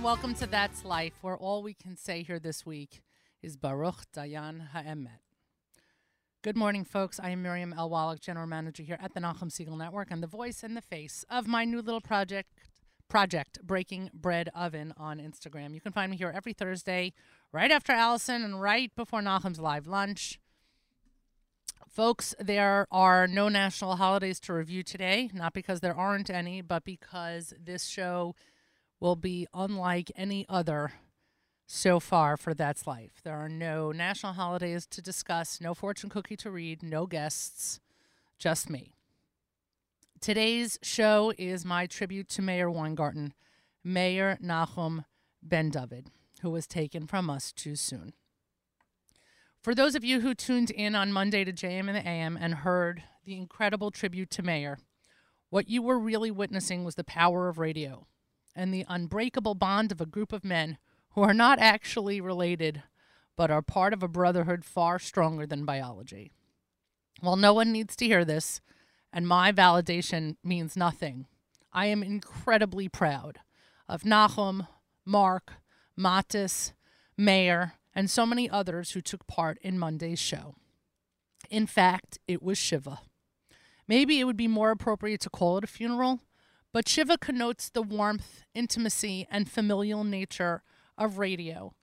and welcome to That's Life, where all we can say here this week is Baruch Dayan Ha'emet. Good morning, folks. I am Miriam L. Wallach, General Manager here at the Nahum Segal Network, and the voice and the face of my new little project, project Breaking Bread Oven on Instagram. You can find me here every Thursday, right after Allison and right before Nahum's live lunch. Folks, there are no national holidays to review today, not because there aren't any, but because this show will be unlike any other so far for That's Life. There are no national holidays to discuss, no fortune cookie to read, no guests, just me. Today's show is my tribute to Meir Weingarten, Meir Nachum Ben David, who was taken from us too soon. For those of you who tuned in on Monday to JM and the AM and heard the incredible tribute to Meir, what you were really witnessing was the power of radio and the unbreakable bond of a group of men who are not actually related, but are part of a brotherhood far stronger than biology. Well, no one needs to hear this, and my validation means nothing. I am incredibly proud of Nahum, Mark, Matis, Meir, and so many others who took part in Monday's show. In fact, it was Shiva. Maybe it would be more appropriate to call it a funeral, but Shiva connotes the warmth, intimacy, and familial nature of radio.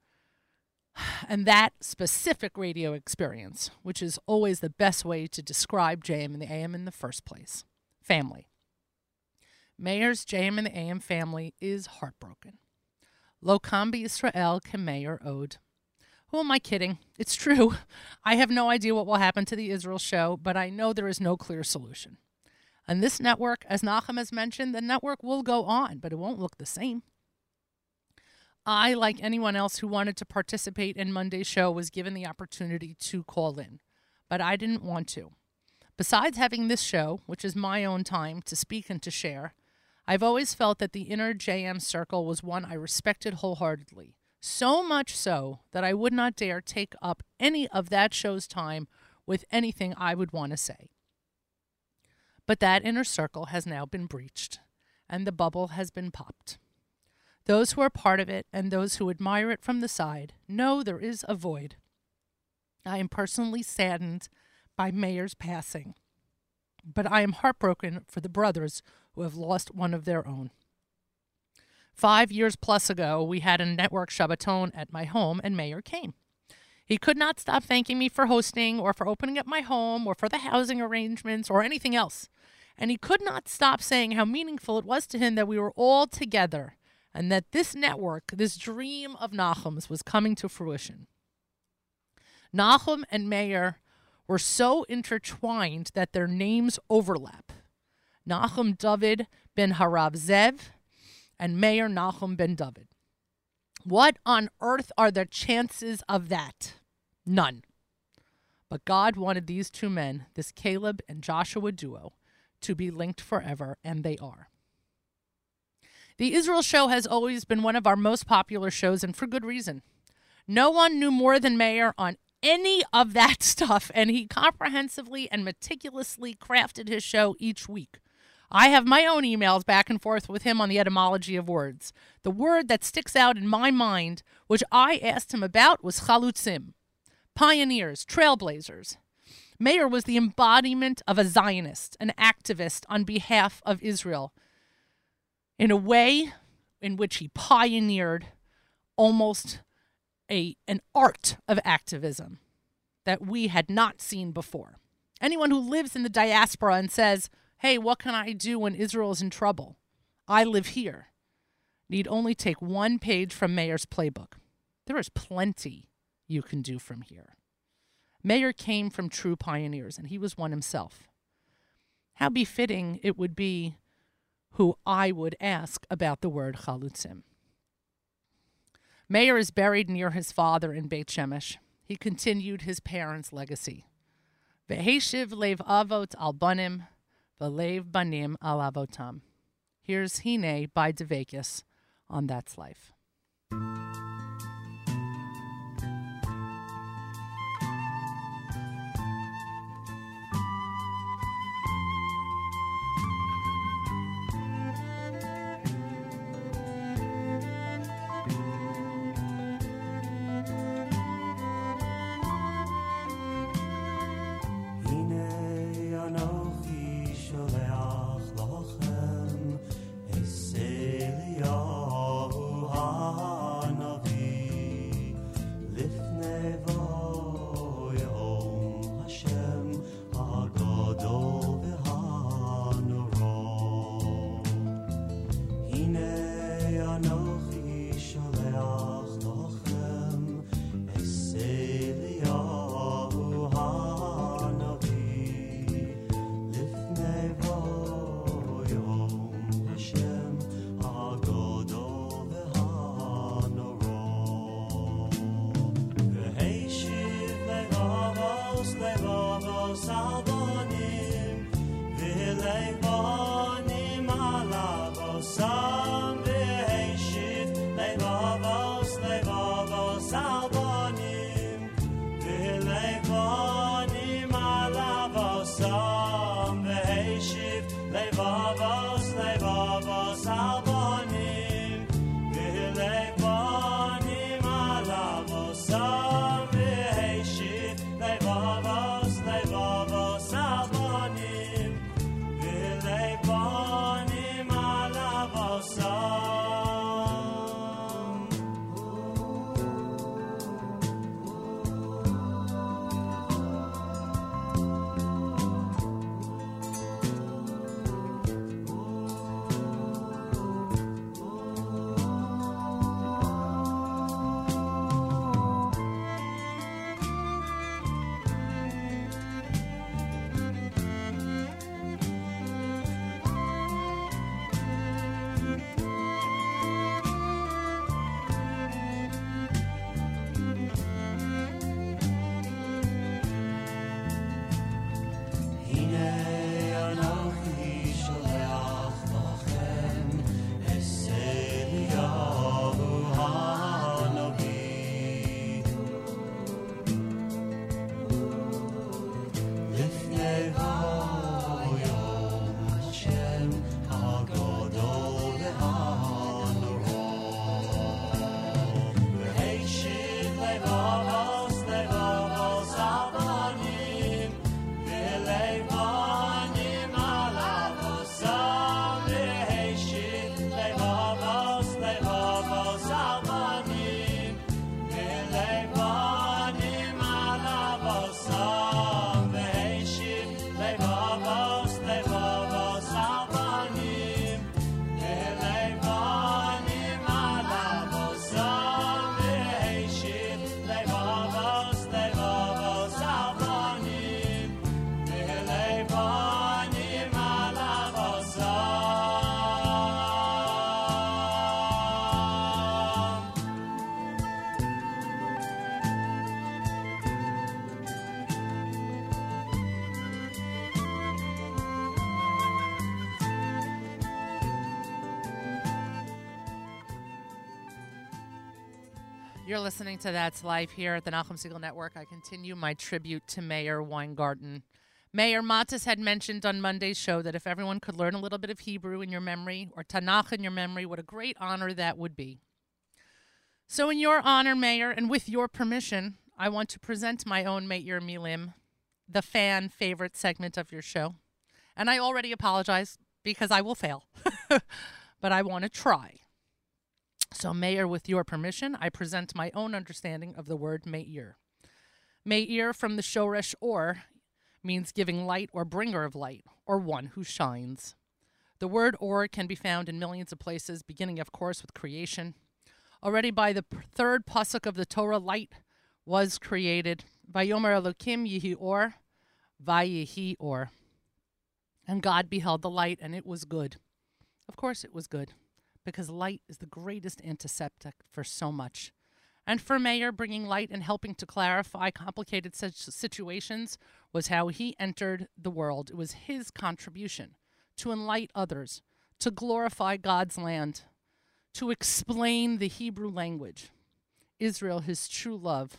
And that specific radio experience, which is always the best way to describe JM and the AM in the first place family. Meir's JM and the AM family is heartbroken. Lokambi Israel Kemeir Ode. Who am I kidding? It's true. I have no idea what will happen to the Israel show, but I know there is no clear solution. And this network, as Nachum has mentioned, the network will go on, but it won't look the same. I, like anyone else who wanted to participate in Monday's show, was given the opportunity to call in, but I didn't want to. Besides having this show, which is my own time to speak and to share, I've always felt that the inner JM circle was one I respected wholeheartedly. So much so that I would not dare take up any of that show's time with anything I would want to say. But that inner circle has now been breached, and the bubble has been popped. Those who are part of it and those who admire it from the side know there is a void. I am personally saddened by Meir's passing, but I am heartbroken for the brothers who have lost one of their own. Five years plus ago, we had a network Shabbaton at my home, and Meir came. He could not stop thanking me for hosting, or for opening up my home, or for the housing arrangements, or anything else and he could not stop saying how meaningful it was to him that we were all together and that this network, this dream of Nahum's, was coming to fruition. Nahum and Meir were so intertwined that their names overlap. Nahum David ben Harav Zev and Meir Nahum ben David. What on earth are the chances of that? None. But God wanted these two men, this Caleb and Joshua duo, to be linked forever, and they are. The Israel show has always been one of our most popular shows, and for good reason. No one knew more than Meir on any of that stuff, and he comprehensively and meticulously crafted his show each week. I have my own emails back and forth with him on the etymology of words. The word that sticks out in my mind, which I asked him about, was chalutzim, pioneers, trailblazers. Meir was the embodiment of a Zionist, an activist on behalf of Israel, in a way in which he pioneered almost a, an art of activism that we had not seen before. Anyone who lives in the diaspora and says, hey, what can I do when Israel is in trouble? I live here. Need only take one page from Meir's playbook. There is plenty you can do from here. Meir came from true pioneers, and he was one himself. How befitting it would be who I would ask about the word chalutzim. Meir is buried near his father in Beit Shemesh. He continued his parents' legacy. Veheshiv lev avot al banim, velev banim al avotam. Here's Hine by Deveykus on That's Life. You're listening to That's Life here at the Nachum Segal Network. I continue my tribute to Meir Weingarten. Meir Matis had mentioned on Monday's show that if everyone could learn a little bit of Hebrew in your memory or Tanakh in your memory, what a great honor that would be. So, in your honor, Meir, and with your permission, I want to present my own Meir Milim, the fan favorite segment of your show. And I already apologize because I will fail, but I want to try. So, Meir, with your permission, I present my own understanding of the word Meir. Meir from the Shoresh or means giving light or bringer of light, or one who shines. The word or can be found in millions of places, beginning, of course, with creation. Already by the third pasuk of the Torah, light was created. Vayomer Elokim yihi or, vayihi or. And God beheld the light, and it was good. Of course, it was good because light is the greatest antiseptic for so much. And for Meir, bringing light and helping to clarify complicated situations was how he entered the world. It was his contribution to enlighten others, to glorify God's land, to explain the Hebrew language. Israel, his true love,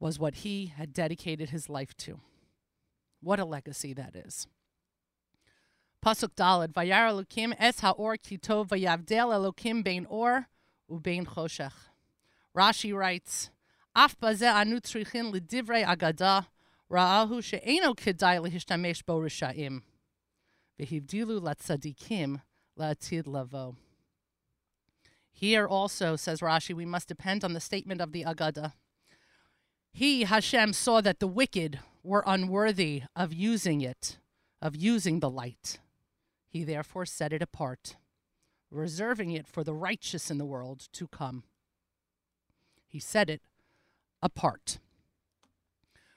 was what he had dedicated his life to. What a legacy that is. Pasuk Dalet, Vayar Elokim es haor kitov vayavdel Elokim bein or ubein choshech. Rashi writes, Af bazeh anu tzrichin ledivrei agada, ra'ahu she'eno kedai lehishtamesh bo risha'im. Vehivdilu latzadikim la'atid lavo. Here also, says Rashi, we must depend on the statement of the Agada. He, Hashem, saw that the wicked were unworthy of using it, of using the light. He therefore set it apart, reserving it for the righteous in the world to come. He set it apart.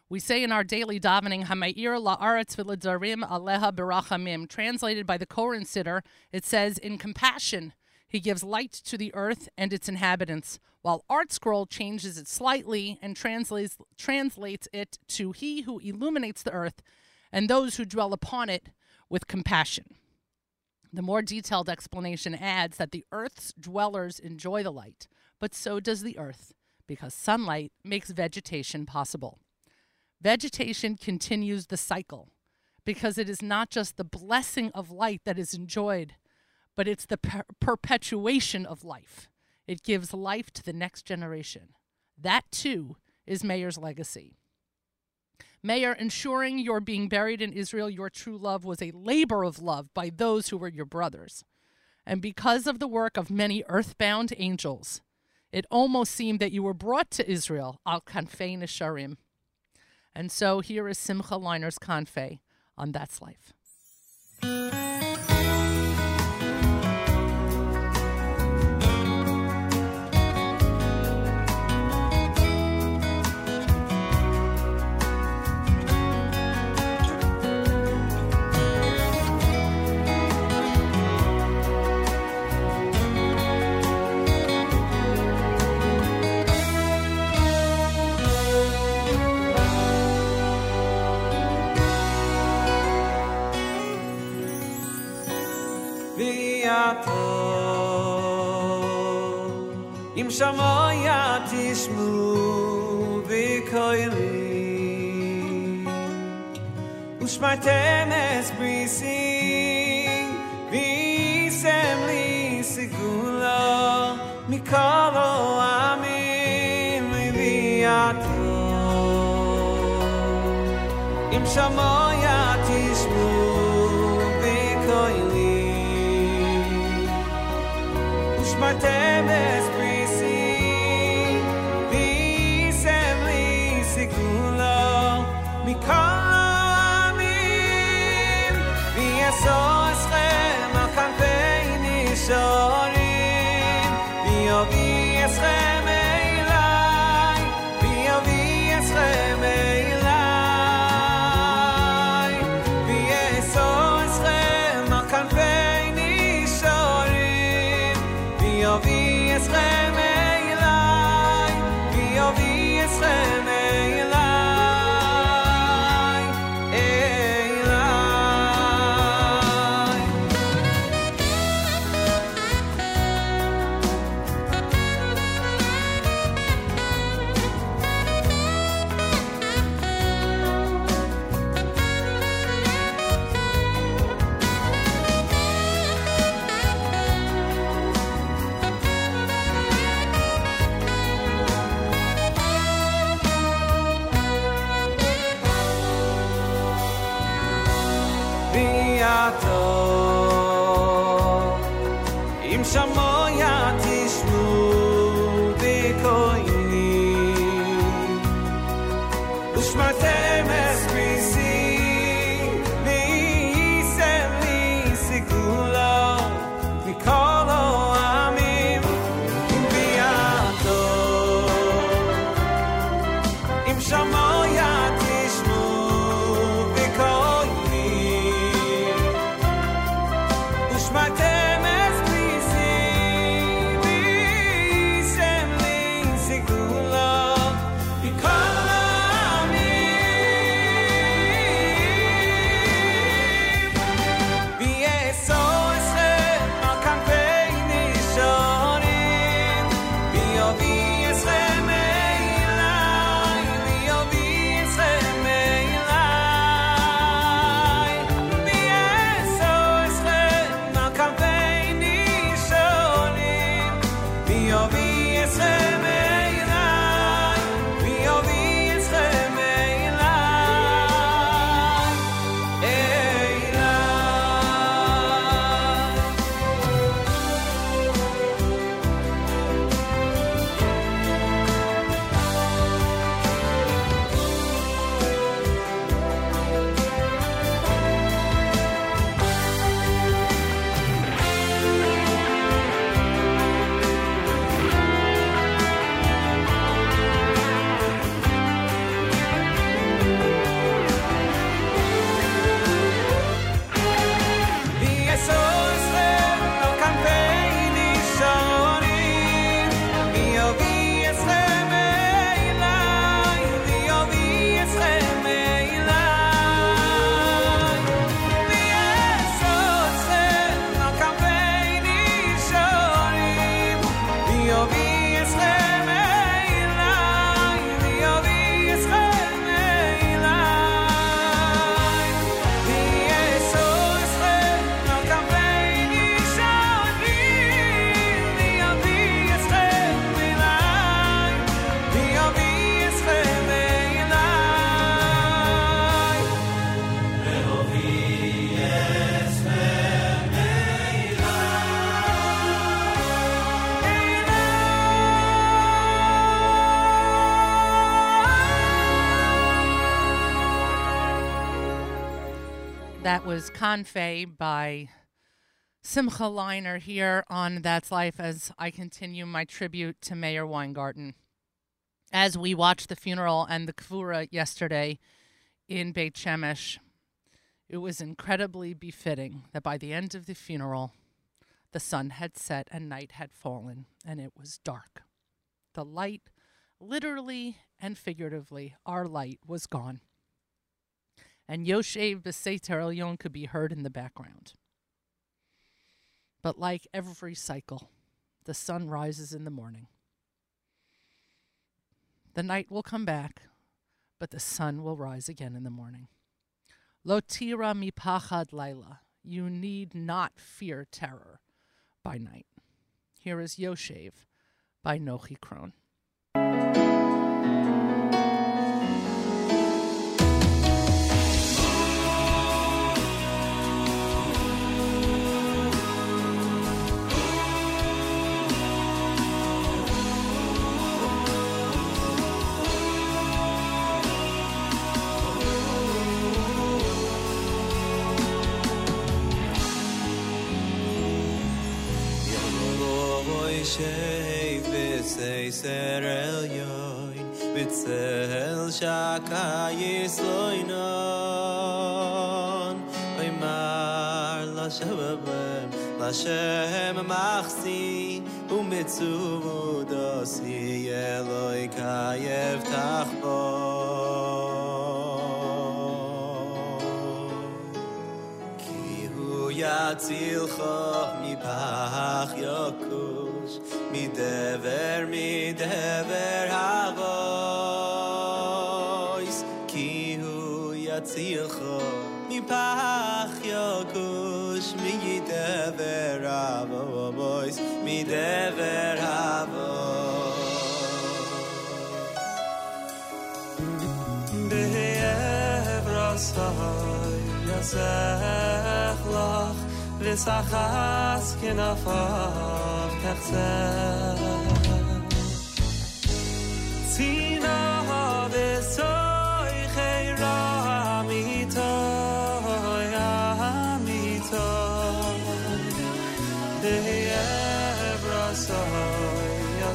We say in our daily davening, Hamayir la'aretz v'ledarim aleha berachamim. Translated by the Koren Siddur, it says, In compassion, he gives light to the earth and its inhabitants, while Art Scroll changes it slightly and translates, translates it to He who illuminates the earth and those who dwell upon it with compassion. The more detailed explanation adds that the earth's dwellers enjoy the light, but so does the earth, because sunlight makes vegetation possible. Vegetation continues the cycle because it is not just the blessing of light that is enjoyed, but it's the per- perpetuation of life. It gives life to the next generation. That too is Meir's legacy. Meir, ensuring your being buried in Israel, your true love, was a labor of love by those who were your brothers. And because of the work of many earthbound angels, it almost seemed that you were brought to Israel, al kanfei nesharim. And so here is Simcha Leiner's kanfei on That's Life. shamaya tishmu vikoyli ושמרתם את בריסי, ואיסם לי סגולו, מכל העמים מביאתו. אם שמויה תשמעו בקולי, ושמרתם את That was Confe by Simcha Leiner here on That's Life as I continue my tribute to Meir Weingarten. As we watched the funeral and the Kvura yesterday in Beit Shemesh, it was incredibly befitting that by the end of the funeral, the sun had set and night had fallen, and it was dark. The light, literally and figuratively, our light was gone and Yoshev Beseter Elyon could be heard in the background. But like every cycle, the sun rises in the morning. The night will come back, but the sun will rise again in the morning. Lotira mi pachad laila. You need not fear terror by night. Here is Yoshev by Nochi Krohn. שבב לשם מחסי ומצוב דוסי אלוי קייב תחבו כי הוא יציל חוב מפח יוקוש מדבר מדבר הבויס כי הוא יציל חוב מפח dever avo boys mi dever avo de evras hay yasakh lach lesakhas kenafakh tsakh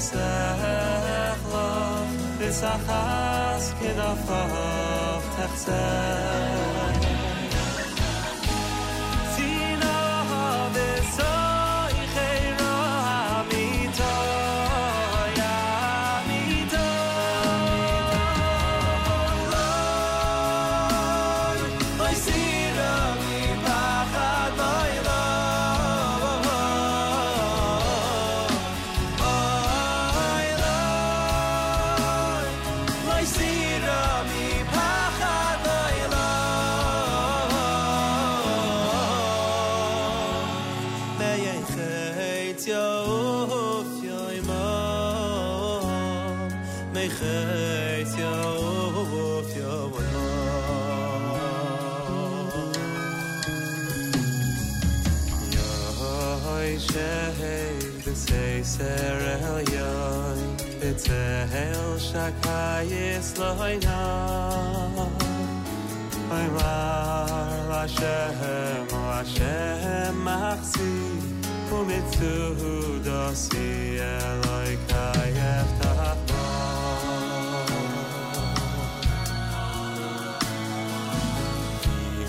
sech lo bis a B'tzehel shakayis loinam Oy mar Hashem, Hashem machsi Umitzu dosi Eloi kayev tachbo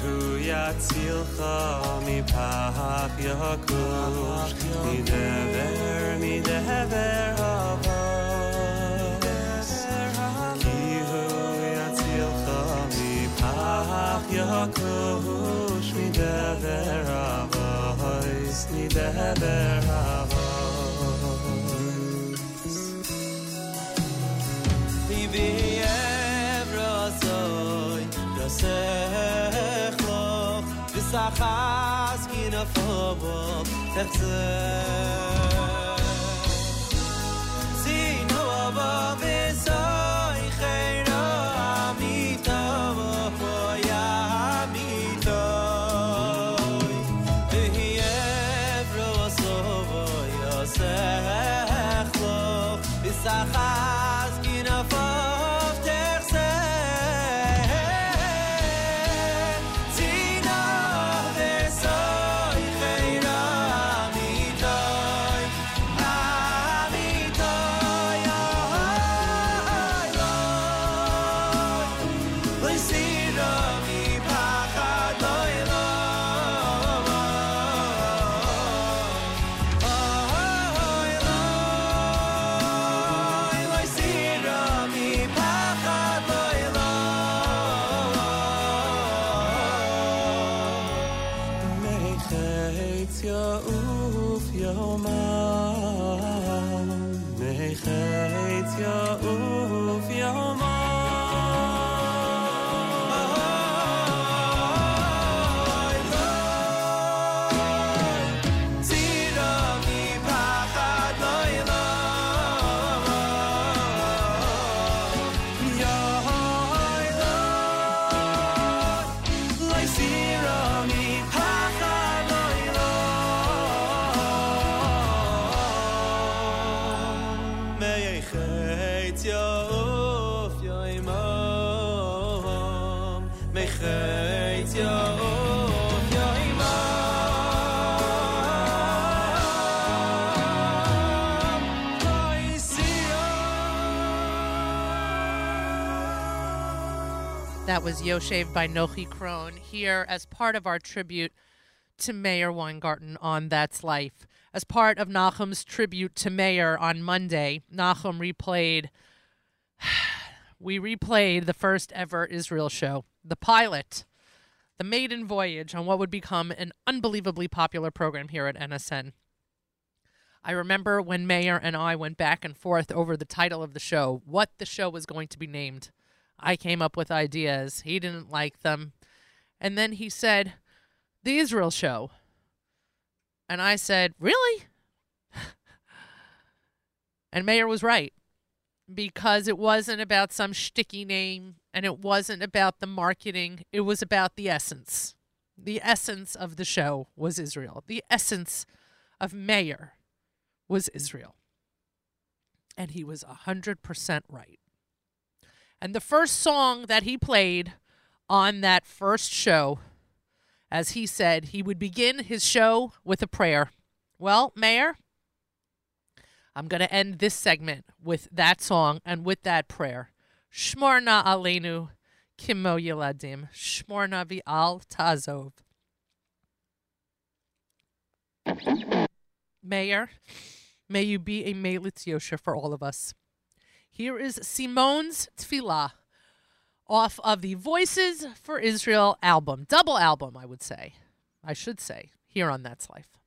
Hu yatzilcha mi pach yakush Mi dever, mi khosh mi dever aber heiz nit de haba vi will evro soy visachas kinafobot khokh That was Yoshev by Nochi Krohn here as part of our tribute to Meir Weingarten on That's Life. As part of Nachum's tribute to Meir on Monday, Nachum replayed we replayed the first ever Israel show, the pilot, the maiden voyage on what would become an unbelievably popular program here at NSN. I remember when Meir and I went back and forth over the title of the show, what the show was going to be named. I came up with ideas. He didn't like them. And then he said, The Israel Show. And I said, Really? and Meir was right because it wasn't about some sticky name and it wasn't about the marketing. It was about the essence. The essence of the show was Israel. The essence of Meir was Israel. And he was 100% right. And the first song that he played on that first show, as he said, he would begin his show with a prayer. Well, Meir, I'm going to end this segment with that song and with that prayer. Shmorna Aleinu Kimo Yeladim. Shmorna Vi'al Tazov. Meir, may you be a Melitz Yosha for all of us. Here is Simone's Tfilah off of the Voices for Israel album, double album, I would say. I should say, here on That's Life.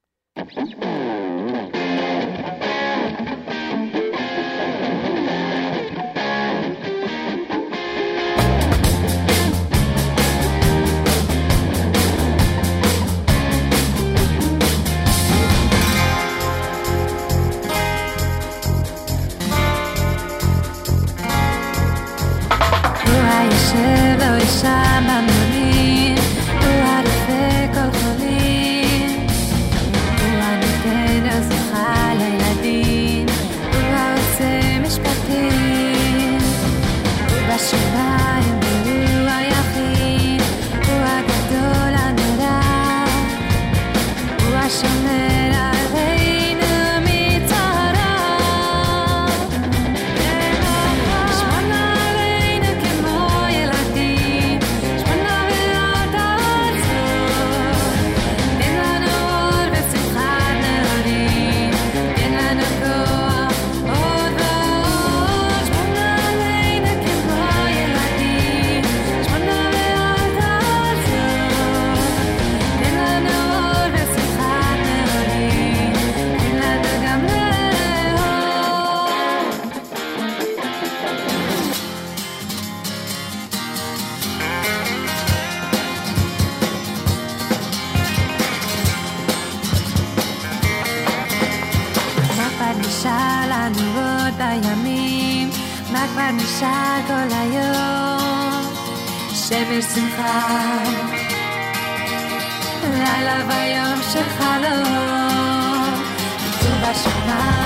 מה כבר נשאר כל היום? שמש שמחה, לילה ויום של חלום, כתוב בשמיים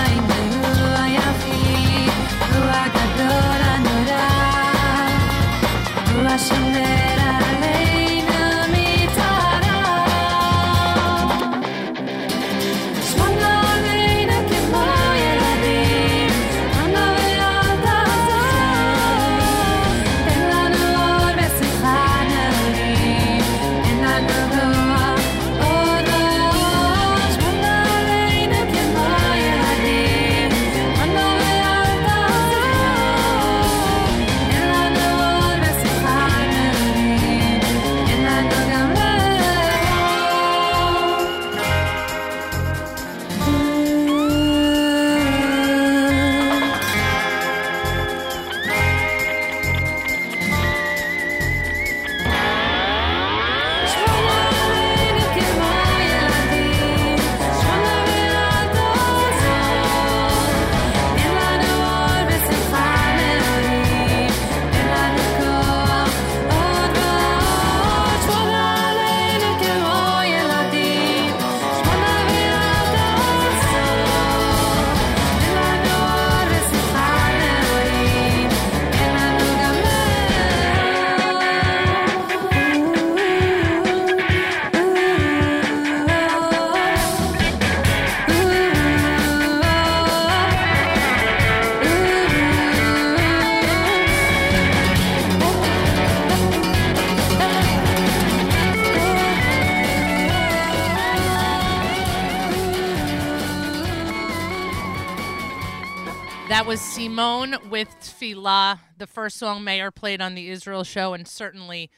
That was Simone with Tfilah, the first song Meir played on the Israel show, and certainly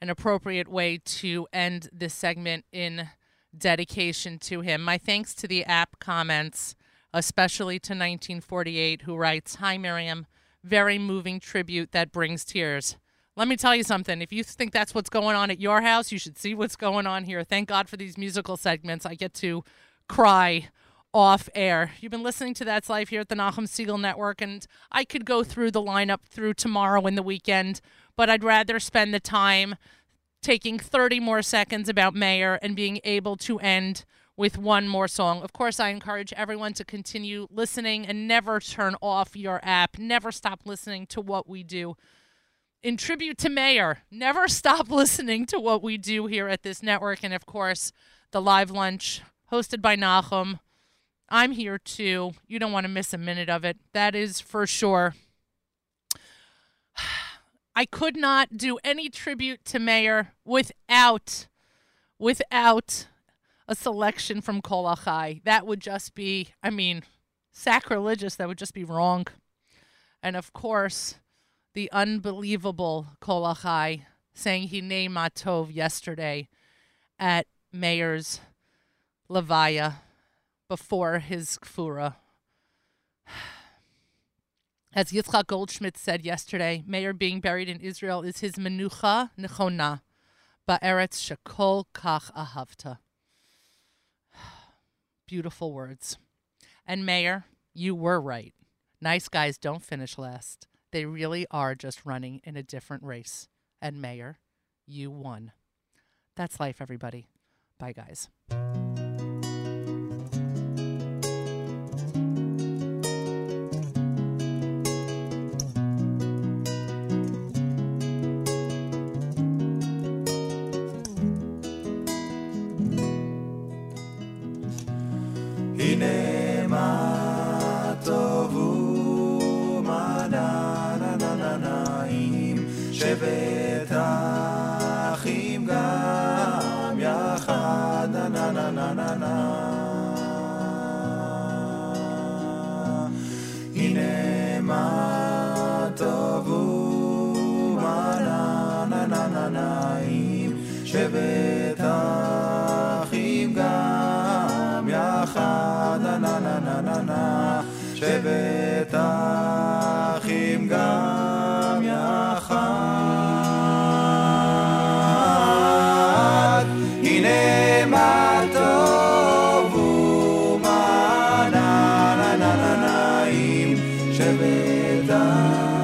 an appropriate way to end this segment in dedication to him. My thanks to the app comments, especially to 1948, who writes Hi, Miriam. Very moving tribute that brings tears. Let me tell you something. If you think that's what's going on at your house, you should see what's going on here. Thank God for these musical segments. I get to cry off air. You've been listening to That's Life here at the Nahum Segal Network, and I could go through the lineup through tomorrow and the weekend, but I'd rather spend the time taking 30 more seconds about Meir and being able to end with one more song. Of course, I encourage everyone to continue listening and never turn off your app. Never stop listening to what we do. In tribute to Meir, never stop listening to what we do here at this network. And of course, the live lunch hosted by Nahum. I'm here too. You don't want to miss a minute of it. That is for sure. I could not do any tribute to Meir without without a selection from Kol Achai. That would just be, I mean, sacrilegious. That would just be wrong. And of course, the unbelievable Kol Achai saying Hine Matov yesterday at Meir's Levaya before his Kvura. As Yitzchak Goldschmidt said yesterday, Meir being buried in Israel is his menucha nechona, ba'eretz shekol kach ahavta. Beautiful words. And Meir, you were right. Nice guys don't finish last. They really are just running in a different race. And Meir, you won. That's life, everybody. Bye, guys. मेदा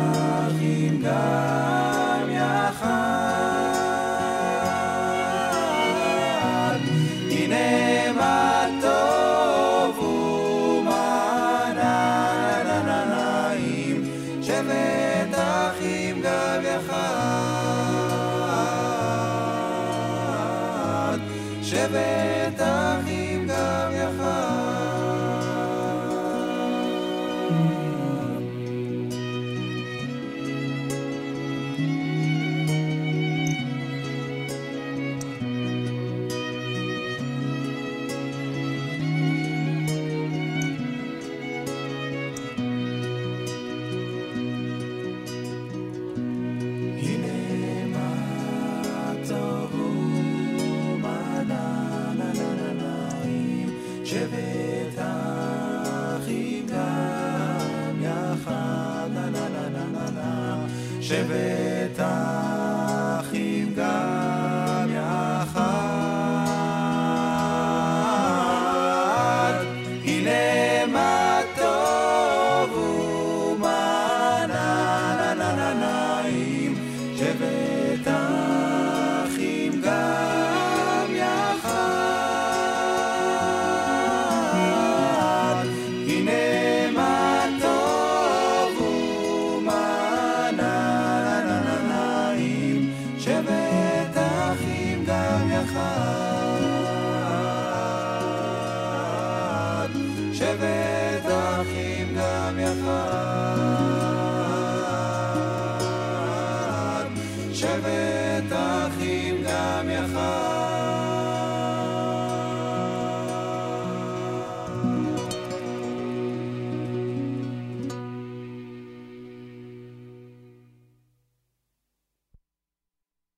נע,